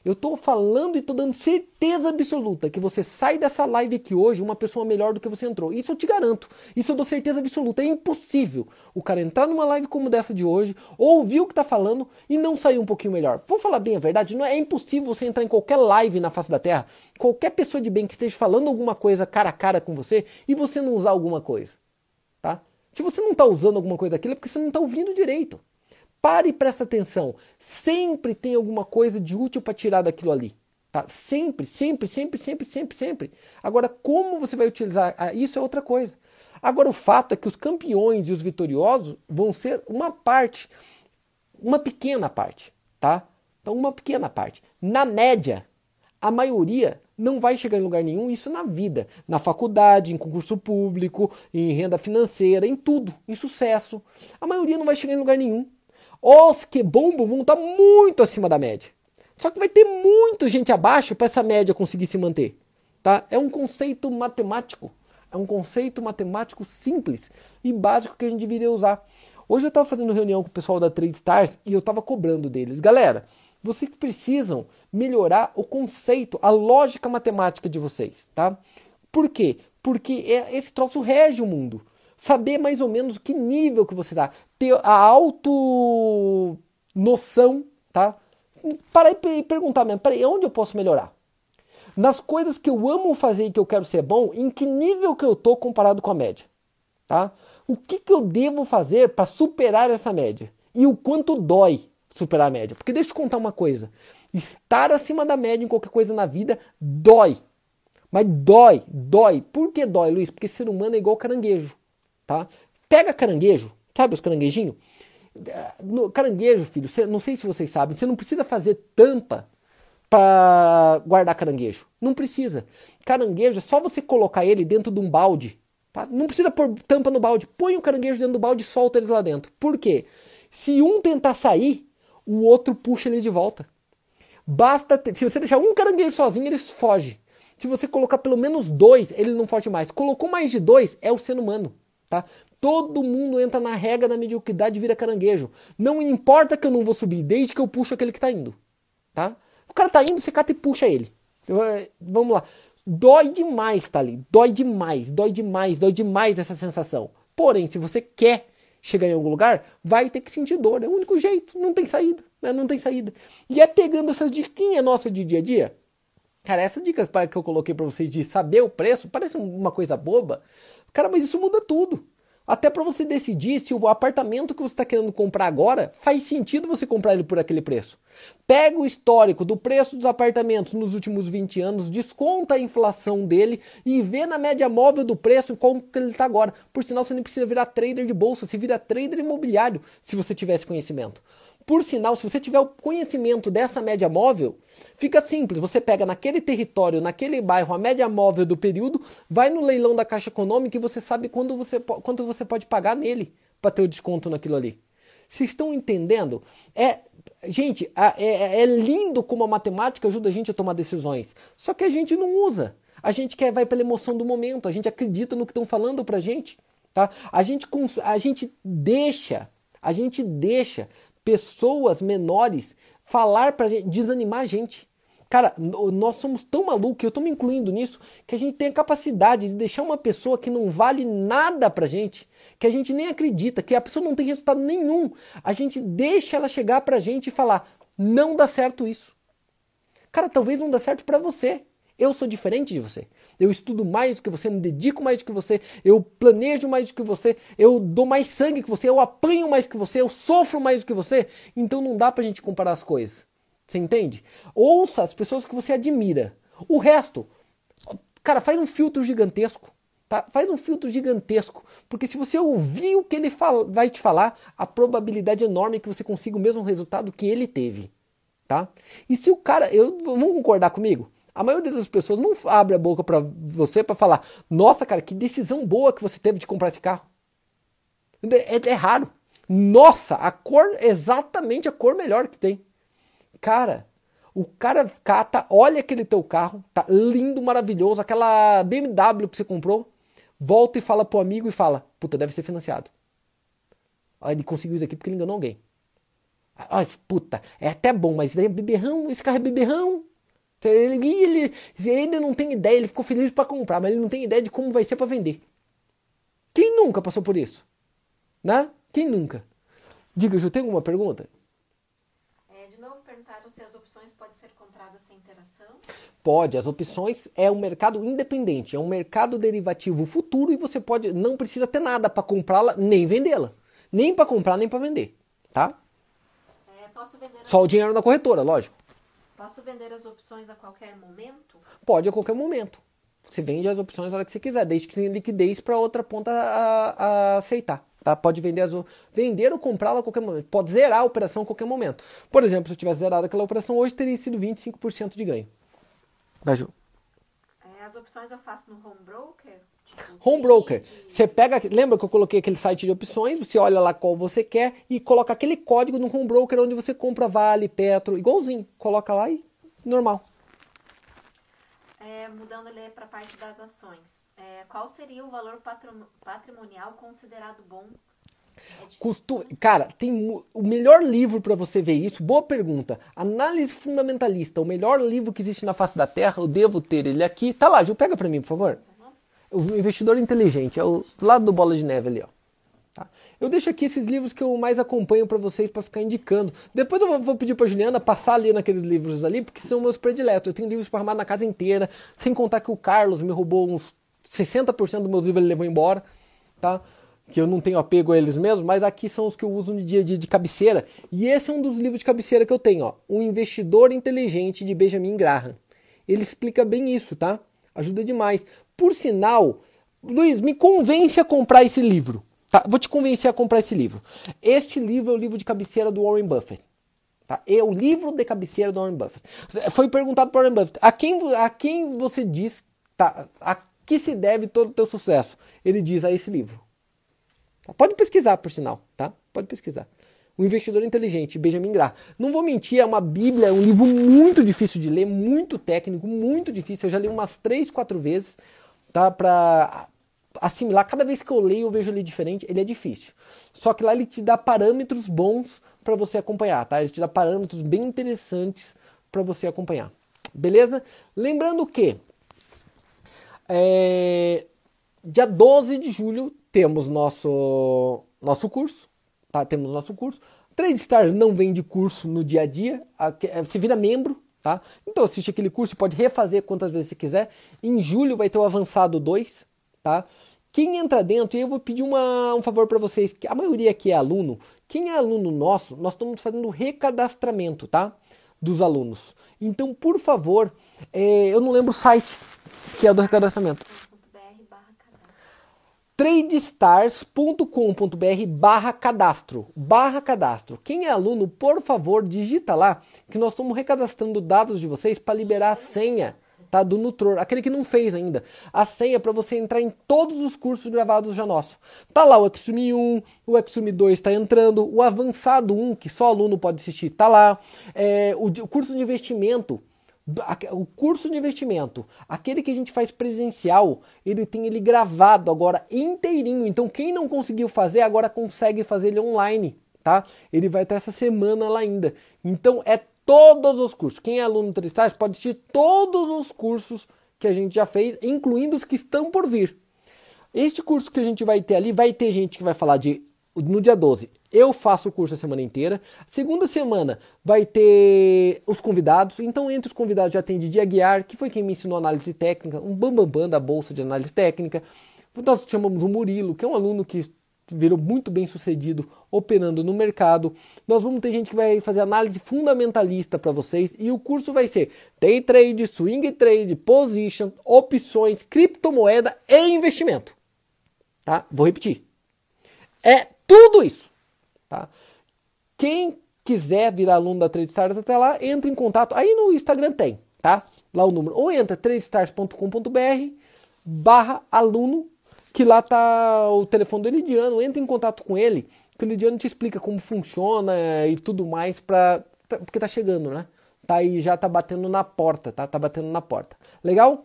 Eu estou falando e estou dando certeza absoluta que você sai dessa live aqui hoje uma pessoa melhor do que você entrou. Isso eu te garanto. Isso eu dou certeza absoluta. É impossível o cara entrar numa live como dessa de hoje, ouvir o que está falando e não sair um pouquinho melhor. Vou falar bem a verdade, não é, impossível você entrar em qualquer live na face da Terra, qualquer pessoa de bem que esteja falando alguma coisa cara a cara com você e você não usar alguma coisa. Tá? Se você não está usando alguma coisa daquilo é porque você não está ouvindo direito. Pare e presta atenção. Sempre tem alguma coisa de útil para tirar daquilo ali. Tá? Sempre, sempre, sempre, sempre, sempre, sempre. Agora, como você vai utilizar ah, isso é outra coisa. Agora, o fato é que os campeões e os vitoriosos vão ser uma parte, uma pequena parte, tá? Então, uma pequena parte. Na média, a maioria não vai chegar em lugar nenhum, isso na vida, na faculdade, em concurso público, em renda financeira, em tudo, em sucesso. A maioria não vai chegar em lugar nenhum. Os que bombam vão estar muito acima da média. Só que vai ter muita gente abaixo para essa média conseguir se manter. Tá? É um conceito matemático. É um conceito matemático simples e básico que a gente deveria usar. Hoje eu estava fazendo reunião com o pessoal da Trade Stars e eu estava cobrando deles. Galera, vocês precisam melhorar o conceito, a lógica matemática de vocês, tá? Por quê? Porque é, esse troço rege o mundo saber mais ou menos que nível que você está, ter a auto noção, tá? Para e perguntar mesmo, peraí, onde eu posso melhorar? Nas coisas que eu amo fazer e que eu quero ser bom, em que nível que eu tô comparado com a média, tá? O que, que eu devo fazer para superar essa média? E o quanto dói superar a média? Porque deixa eu te contar uma coisa. Estar acima da média em qualquer coisa na vida dói. Mas dói, dói. Por que dói, Luiz? Porque ser humano é igual caranguejo tá? Pega caranguejo, sabe os caranguejinhos? Caranguejo, filho, cê, não sei se vocês sabem, você não precisa fazer tampa para guardar caranguejo. Não precisa. Caranguejo é só você colocar ele dentro de um balde. Tá? Não precisa pôr tampa no balde. Põe o caranguejo dentro do balde e solta eles lá dentro. Por quê? Se um tentar sair, o outro puxa ele de volta. Basta ter, se você deixar um caranguejo sozinho, ele foge. Se você colocar pelo menos dois, ele não foge mais. Colocou mais de dois, é o ser humano. Tá? Todo mundo entra na regra da mediocridade e vira caranguejo. Não importa que eu não vou subir, desde que eu puxo aquele que está indo. Tá? O cara está indo, você cata e puxa ele. Eh, vamos lá. Dói demais, tá ali. Dói demais, dói demais, dói demais essa sensação. Porém, se você quer chegar em algum lugar, vai ter que sentir dor. É o único jeito. Não tem saída. Né? Não tem saída. E é pegando essas diquinhas nossas de dia a dia. Cara, essa dica que eu coloquei para vocês de saber o preço parece uma coisa boba, Cara, mas isso muda tudo. Até para você decidir se o apartamento que você está querendo comprar agora faz sentido você comprar ele por aquele preço. Pega o histórico do preço dos apartamentos nos últimos 20 anos, desconta a inflação dele e vê na média móvel do preço como que ele está agora. Por sinal, você nem precisa virar trader de bolsa, você vira trader imobiliário se você tivesse conhecimento. Por sinal, se você tiver o conhecimento dessa média móvel, fica simples. Você pega naquele território, naquele bairro, a média móvel do período, vai no leilão da Caixa Econômica e você sabe quando você, quanto você pode pagar nele para ter o desconto naquilo ali. Vocês estão entendendo? É, gente, é, é lindo como a matemática ajuda a gente a tomar decisões. Só que a gente não usa. A gente quer vai pela emoção do momento. A gente acredita no que estão falando para gente. Tá? A gente a gente deixa, a gente deixa pessoas menores falar pra gente, desanimar a gente. Cara, nós somos tão malucos, eu tô me incluindo nisso, que a gente tem a capacidade de deixar uma pessoa que não vale nada pra gente, que a gente nem acredita, que a pessoa não tem resultado nenhum. A gente deixa ela chegar pra gente e falar: não dá certo isso. Cara, talvez não dá certo para você. Eu sou diferente de você. Eu estudo mais do que você, me dedico mais do que você, eu planejo mais do que você, eu dou mais sangue que você, eu apanho mais que você, eu sofro mais do que você. Então não dá pra gente comparar as coisas. Você entende? Ouça as pessoas que você admira. O resto, cara, faz um filtro gigantesco. Tá? Faz um filtro gigantesco. Porque se você ouvir o que ele fala, vai te falar, a probabilidade é enorme que você consiga o mesmo resultado que ele teve. Tá? E se o cara. Eu, vamos concordar comigo? A maioria das pessoas não abre a boca para você para falar: Nossa, cara, que decisão boa que você teve de comprar esse carro. É, é, raro. Nossa, a cor, exatamente a cor melhor que tem. Cara, o cara cata, olha aquele teu carro, tá lindo, maravilhoso, aquela BMW que você comprou, volta e fala pro amigo e fala: Puta, deve ser financiado. Aí ele conseguiu isso aqui porque ele enganou alguém. Ah, puta, é até bom, mas é beberrão, esse carro é beberrão. Ele, ele, ele ainda não tem ideia, ele ficou feliz para comprar, mas ele não tem ideia de como vai ser para vender. Quem nunca passou por isso? Né? Quem nunca? Diga, Ju, tem alguma pergunta? É, de novo, perguntaram se as opções podem ser compradas sem interação. Pode, as opções é um mercado independente, é um mercado derivativo futuro e você pode, não precisa ter nada para comprá-la nem vendê-la. Nem para comprar, nem para vender, tá? É, posso vender Só o dinheiro na corretora, lógico. Posso vender as opções a qualquer momento? Pode a qualquer momento. Você vende as opções a hora que você quiser, desde que tenha liquidez para outra ponta a, a aceitar. Tá? Pode vender, as, vender ou comprá-la a qualquer momento. Pode zerar a operação a qualquer momento. Por exemplo, se eu tivesse zerado aquela operação hoje, teria sido 25% de ganho. Vai, Ju. É, as opções eu faço no home broker? Home broker. Você pega, lembra que eu coloquei aquele site de opções, você olha lá qual você quer e coloca aquele código no home broker onde você compra Vale, Petro, igualzinho. Coloca lá e normal. É, mudando ali para a parte das ações. É, qual seria o valor patrimonial considerado bom Costu... Cara, tem o melhor livro para você ver isso. Boa pergunta. Análise fundamentalista, o melhor livro que existe na face da Terra. Eu devo ter ele aqui. Tá lá, Ju, pega para mim, por favor. O investidor inteligente, é o lado do bola de neve ali, ó. Tá? Eu deixo aqui esses livros que eu mais acompanho para vocês para ficar indicando. Depois eu vou pedir para Juliana passar ali naqueles livros ali, porque são meus prediletos. Eu tenho livros para na casa inteira, sem contar que o Carlos me roubou uns 60% dos meus livros ele levou embora, tá? Que eu não tenho apego a eles mesmo, mas aqui são os que eu uso no dia a dia de cabeceira. E esse é um dos livros de cabeceira que eu tenho, ó. O Investidor Inteligente de Benjamin Graham. Ele explica bem isso, tá? Ajuda demais. Por sinal, Luiz, me convence a comprar esse livro. Tá? Vou te convencer a comprar esse livro. Este livro é o livro de cabeceira do Warren Buffett. Tá? É o livro de cabeceira do Warren Buffett. Foi perguntado para Warren Buffett, a quem, a quem você diz, tá, a que se deve todo o teu sucesso? Ele diz a esse livro. Tá? Pode pesquisar, por sinal, tá? Pode pesquisar. O Investidor Inteligente, Benjamin Graham. Não vou mentir, é uma bíblia, é um livro muito difícil de ler, muito técnico, muito difícil. Eu já li umas três, quatro vezes, tá? Pra assimilar. Cada vez que eu leio, eu vejo ele diferente. Ele é difícil. Só que lá ele te dá parâmetros bons para você acompanhar, tá? Ele te dá parâmetros bem interessantes para você acompanhar. Beleza? Lembrando que é, dia 12 de julho temos nosso, nosso curso, tá? Temos nosso curso. TradeStar não vende curso no dia a dia, você vira membro, tá? Então assiste aquele curso, pode refazer quantas vezes você quiser. Em julho vai ter o Avançado 2, tá? Quem entra dentro, e eu vou pedir uma, um favor para vocês, que a maioria aqui é aluno. Quem é aluno nosso, nós estamos fazendo recadastramento, tá? Dos alunos. Então, por favor, é, eu não lembro o site que é do recadastramento tradestars.com.br barra cadastro, barra cadastro. Quem é aluno, por favor, digita lá que nós estamos recadastrando dados de vocês para liberar a senha tá, do Nutror, aquele que não fez ainda. A senha para você entrar em todos os cursos gravados já nosso. Tá lá o Extreme 1, o Extreme 2 está entrando, o Avançado 1, que só aluno pode assistir, tá lá. É, o, o curso de investimento o curso de investimento, aquele que a gente faz presencial, ele tem ele gravado agora inteirinho. Então quem não conseguiu fazer agora consegue fazer ele online, tá? Ele vai estar essa semana lá ainda. Então é todos os cursos. Quem é aluno Tristais pode assistir todos os cursos que a gente já fez, incluindo os que estão por vir. Este curso que a gente vai ter ali, vai ter gente que vai falar de no dia 12 eu faço o curso a semana inteira. Segunda semana vai ter os convidados. Então, entre os convidados já tem Didi Aguiar, que foi quem me ensinou análise técnica, um bambambam bam, bam da bolsa de análise técnica. Nós chamamos o Murilo, que é um aluno que virou muito bem sucedido operando no mercado. Nós vamos ter gente que vai fazer análise fundamentalista para vocês e o curso vai ser day trade, swing trade, position, opções, criptomoeda e investimento. Tá? Vou repetir. É tudo isso. Tá? Quem quiser virar aluno da Trade Stars até lá, entre em contato. Aí no Instagram tem, tá? Lá o número. Ou entra tradestars.com.br barra aluno, que lá tá o telefone do Elidiano. Entra em contato com ele, que o Elidiano te explica como funciona e tudo mais, pra, tá, porque tá chegando, né? Tá aí, já tá batendo na porta, tá? Tá batendo na porta. Legal?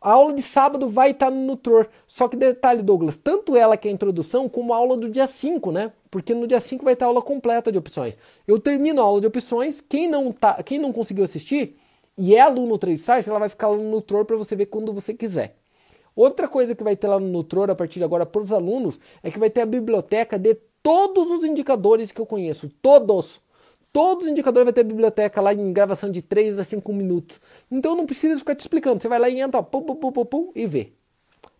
A aula de sábado vai estar no Nutror. Só que detalhe, Douglas, tanto ela que é a introdução, como a aula do dia 5, né? Porque no dia 5 vai ter aula completa de opções. Eu termino a aula de opções, quem não, tá, quem não conseguiu assistir e é aluno 3 Stars, ela vai ficar lá no Nutror para você ver quando você quiser. Outra coisa que vai ter lá no Nutror a partir de agora para os alunos é que vai ter a biblioteca de todos os indicadores que eu conheço. Todos! Todos os indicadores vai ter biblioteca lá em gravação de 3 a 5 minutos. Então não precisa ficar te explicando. Você vai lá e entra, ó, pum, pum, pum, pum, pum, e vê.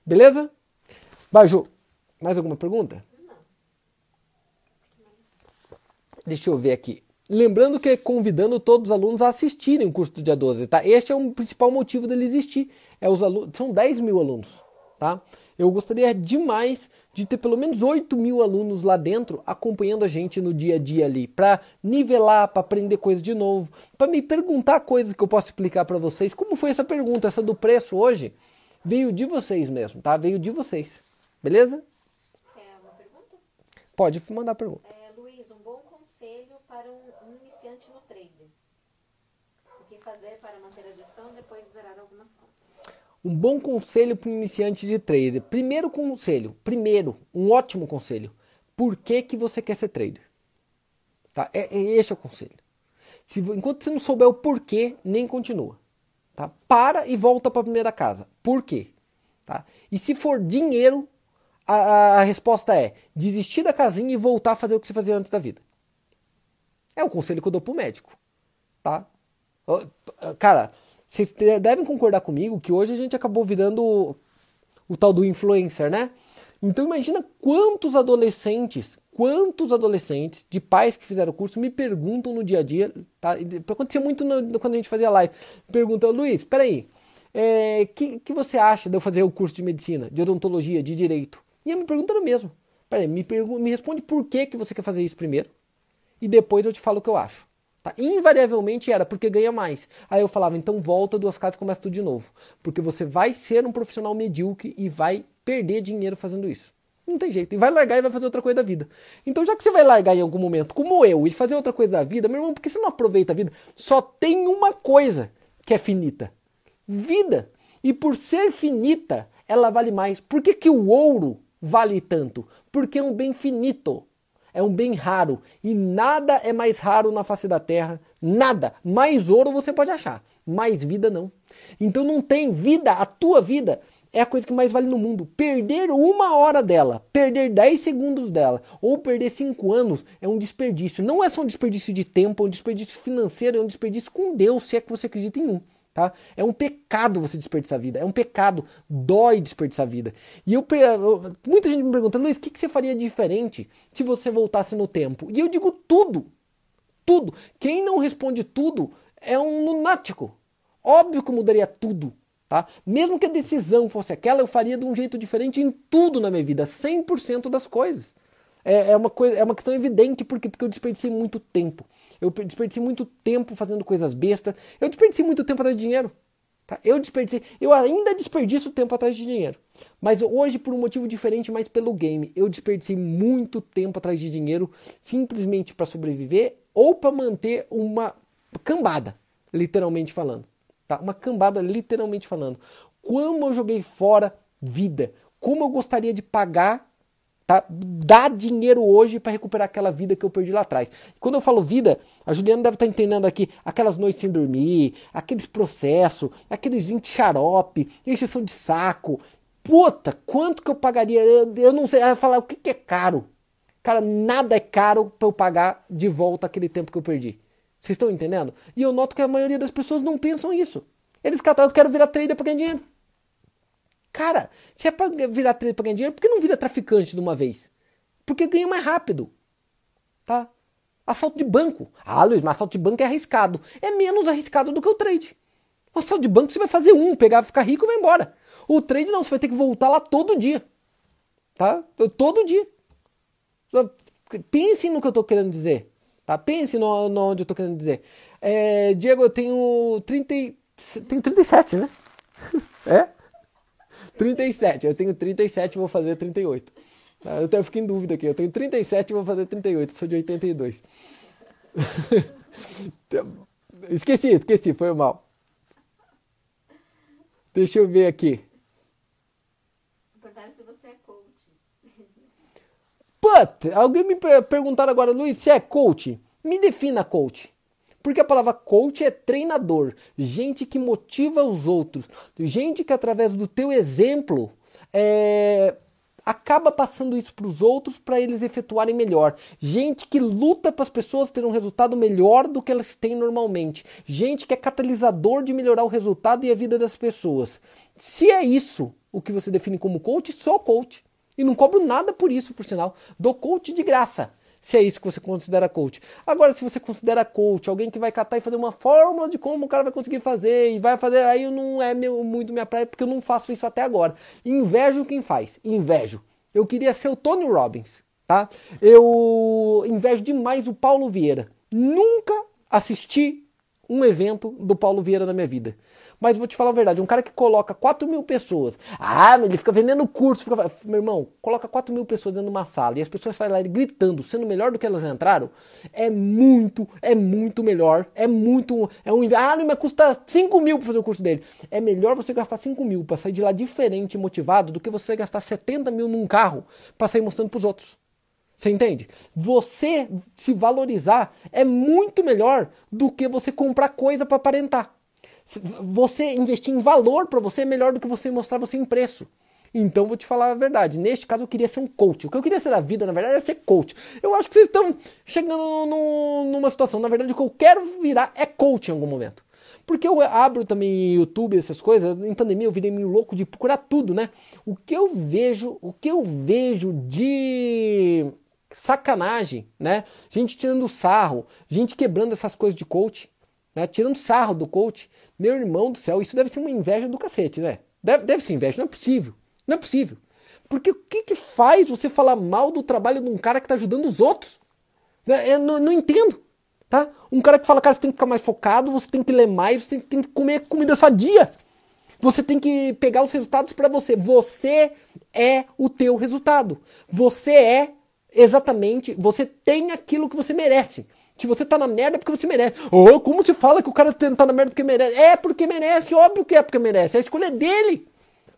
Beleza? Baju, mais alguma pergunta? Deixa eu ver aqui. Lembrando que é convidando todos os alunos a assistirem o curso do dia 12, tá? Este é o principal motivo dele existir. É os alunos, são 10 mil alunos, tá? Eu gostaria demais de ter pelo menos 8 mil alunos lá dentro acompanhando a gente no dia a dia ali, para nivelar, para aprender coisas de novo, para me perguntar coisas que eu posso explicar para vocês. Como foi essa pergunta, essa do preço hoje? Veio de vocês mesmo, tá? Veio de vocês. Beleza? É uma pergunta? Pode mandar a pergunta. É, Luiz, um bom conselho para um iniciante no trader. O que fazer para manter a gestão depois de zerar algumas contas? Um bom conselho para um iniciante de trader. Primeiro conselho, primeiro, um ótimo conselho. Por que, que você quer ser trader? Tá? É, é este é o conselho. Se, enquanto você não souber o porquê, nem continua. Tá? Para e volta para a primeira casa. Por quê? Tá? E se for dinheiro, a, a, resposta é desistir da casinha e voltar a fazer o que você fazia antes da vida. É o conselho que eu dou pro médico. Tá? Cara, vocês devem concordar comigo que hoje a gente acabou virando o, o tal do influencer, né? Então imagina quantos adolescentes, quantos adolescentes de pais que fizeram o curso me perguntam no dia a dia, tá? Acontecia muito no, quando a gente fazia live. Perguntam, Luiz, peraí, é, que, que você acha de eu fazer o curso de medicina, de odontologia, de direito? E eu me perguntando mesmo. Peraí, me, me responde por que, que você quer fazer isso primeiro. E depois eu te falo o que eu acho. Tá? Invariavelmente era porque ganha mais. Aí eu falava, então volta duas casas e começa tudo de novo. Porque você vai ser um profissional medíocre e vai perder dinheiro fazendo isso. Não tem jeito. E vai largar e vai fazer outra coisa da vida. Então, já que você vai largar em algum momento, como eu, e fazer outra coisa da vida, meu irmão, por que você não aproveita a vida? Só tem uma coisa que é finita: vida. E por ser finita, ela vale mais. Por que, que o ouro vale tanto? Porque é um bem finito é um bem raro e nada é mais raro na face da terra, nada. Mais ouro você pode achar, mais vida não. Então não tem vida, a tua vida é a coisa que mais vale no mundo. Perder uma hora dela, perder 10 segundos dela, ou perder 5 anos é um desperdício. Não é só um desperdício de tempo, é um desperdício financeiro, é um desperdício com Deus, se é que você acredita em um. Tá? É um pecado você desperdiçar vida. É um pecado. Dói desperdiçar vida. E eu, muita gente me pergunta, Luiz, o que, que você faria diferente se você voltasse no tempo? E eu digo tudo. Tudo. Quem não responde tudo é um lunático. Óbvio que eu mudaria tudo. Tá? Mesmo que a decisão fosse aquela, eu faria de um jeito diferente em tudo na minha vida, 100% das coisas. É, é, uma coisa, é uma questão evidente, porque, porque eu desperdicei muito tempo. Eu desperdicei muito tempo fazendo coisas bestas. Eu desperdicei muito tempo atrás de dinheiro. Tá? Eu desperdicei. Eu ainda desperdiço tempo atrás de dinheiro. Mas hoje, por um motivo diferente, mas pelo game, eu desperdicei muito tempo atrás de dinheiro simplesmente para sobreviver ou para manter uma cambada, literalmente falando. Tá? Uma cambada, literalmente falando. Como eu joguei fora vida. Como eu gostaria de pagar Tá? Dá dinheiro hoje para recuperar aquela vida que eu perdi lá atrás. Quando eu falo vida, a Juliana deve estar tá entendendo aqui aquelas noites sem dormir, aqueles processos, aqueles 20 xarope, injeção de saco. Puta, quanto que eu pagaria? Eu, eu não sei. Ela falar o que, que é caro. Cara, nada é caro para eu pagar de volta aquele tempo que eu perdi. Vocês estão entendendo? E eu noto que a maioria das pessoas não pensam isso. Eles catam, eu quero virar trader para ganhar dinheiro. Cara, se é pra virar trader pra ganhar dinheiro, por que não vira traficante de uma vez? Porque ganha mais rápido. Tá? Assalto de banco. Ah, Luiz, mas assalto de banco é arriscado. É menos arriscado do que o trade. O assalto de banco você vai fazer um, pegar, ficar rico e vai embora. O trade não, você vai ter que voltar lá todo dia. Tá? Todo dia. Pense no que eu tô querendo dizer. Tá? Pense no, no onde eu tô querendo dizer. É, Diego, eu tenho 30, tenho 37, né? é? 37. Eu tenho 37 e vou fazer 38. Ah, eu, até fiquei em dúvida aqui. Eu tenho 37 e vou fazer 38. Sou de 82. esqueci, esqueci. Foi mal. Deixa eu ver aqui. Perguntaram se você é coach. But, alguém me perguntaram agora, Luiz, se é coach? Me defina coach. Porque a palavra coach é treinador, gente que motiva os outros, gente que através do teu exemplo é, acaba passando isso para os outros para eles efetuarem melhor. Gente que luta para as pessoas terem um resultado melhor do que elas têm normalmente. Gente que é catalisador de melhorar o resultado e a vida das pessoas. Se é isso o que você define como coach, sou coach. E não cobro nada por isso, por sinal. Dou coach de graça se é isso que você considera coach. Agora, se você considera coach alguém que vai catar e fazer uma fórmula de como o cara vai conseguir fazer e vai fazer, aí não é meu, muito minha praia porque eu não faço isso até agora. Invejo quem faz, invejo. Eu queria ser o Tony Robbins, tá? Eu invejo demais o Paulo Vieira. Nunca assisti um evento do Paulo Vieira na minha vida. Mas vou te falar a verdade, um cara que coloca 4 mil pessoas, ah, ele fica vendendo curso, fica... meu irmão, coloca 4 mil pessoas dentro de uma sala e as pessoas saem lá gritando, sendo melhor do que elas entraram, é muito, é muito melhor, é muito, é um, ah, mas custa 5 mil para fazer o curso dele. É melhor você gastar 5 mil para sair de lá diferente e motivado do que você gastar 70 mil num carro para sair mostrando para os outros. Você entende? Você se valorizar é muito melhor do que você comprar coisa para aparentar. Você investir em valor para você é melhor do que você mostrar você em preço. Então vou te falar a verdade. Neste caso eu queria ser um coach. O que eu queria ser da vida, na verdade, é ser coach. Eu acho que vocês estão chegando no, numa situação. Na verdade, o que eu quero virar é coach em algum momento. Porque eu abro também YouTube, essas coisas. Em pandemia eu virei meio louco de procurar tudo, né? O que eu vejo, o que eu vejo de sacanagem, né? Gente tirando sarro, gente quebrando essas coisas de coach, né? Tirando sarro do coach. Meu irmão do céu, isso deve ser uma inveja do cacete, né? Deve, deve ser inveja, não é possível. Não é possível. Porque o que, que faz você falar mal do trabalho de um cara que está ajudando os outros? Eu não, não, entendo. Tá? Um cara que fala, cara, você tem que ficar mais focado, você tem que ler mais, você tem, tem que comer comida sadia. Você tem que pegar os resultados para você. Você é o teu resultado. Você é exatamente, você tem aquilo que você merece. Se você tá na merda é porque você merece. Oh, como se fala que o cara tá na merda porque merece? É porque merece, óbvio que é porque merece. A escolha é dele.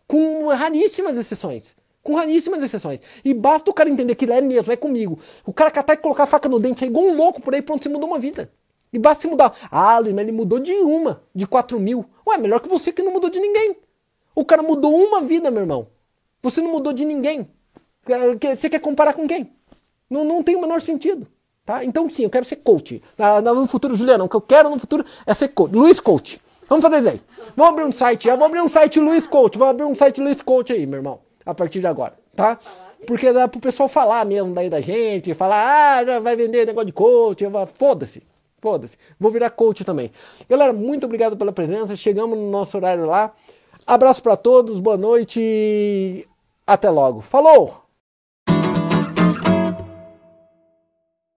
Com raríssimas exceções. Com raríssimas exceções. E basta o cara entender que ele é mesmo, é comigo. O cara catar e colocar a faca no dente, é igual um louco por aí, pronto, você mudou uma vida. E basta se mudar. Ah, mas ele mudou de uma, de 4 mil. Ué, melhor que você que não mudou de ninguém. O cara mudou uma vida, meu irmão. Você não mudou de ninguém. Você quer comparar com quem? Não, não tem o menor sentido. Tá? Então, sim, eu quero ser coach. No futuro, Juliano, o que eu quero no futuro é ser coach. Luiz Coach. Vamos fazer isso aí. Vamos abrir um site. Já vou abrir um site Luiz Coach. Vou abrir um site Luiz Coach aí, meu irmão. A partir de agora, tá? Porque dá pro pessoal falar mesmo daí da gente. Falar, ah, vai vender negócio de coach. Foda-se. Foda-se. Vou virar coach também. Galera, muito obrigado pela presença. Chegamos no nosso horário lá. Abraço para todos. Boa noite. Até logo. Falou!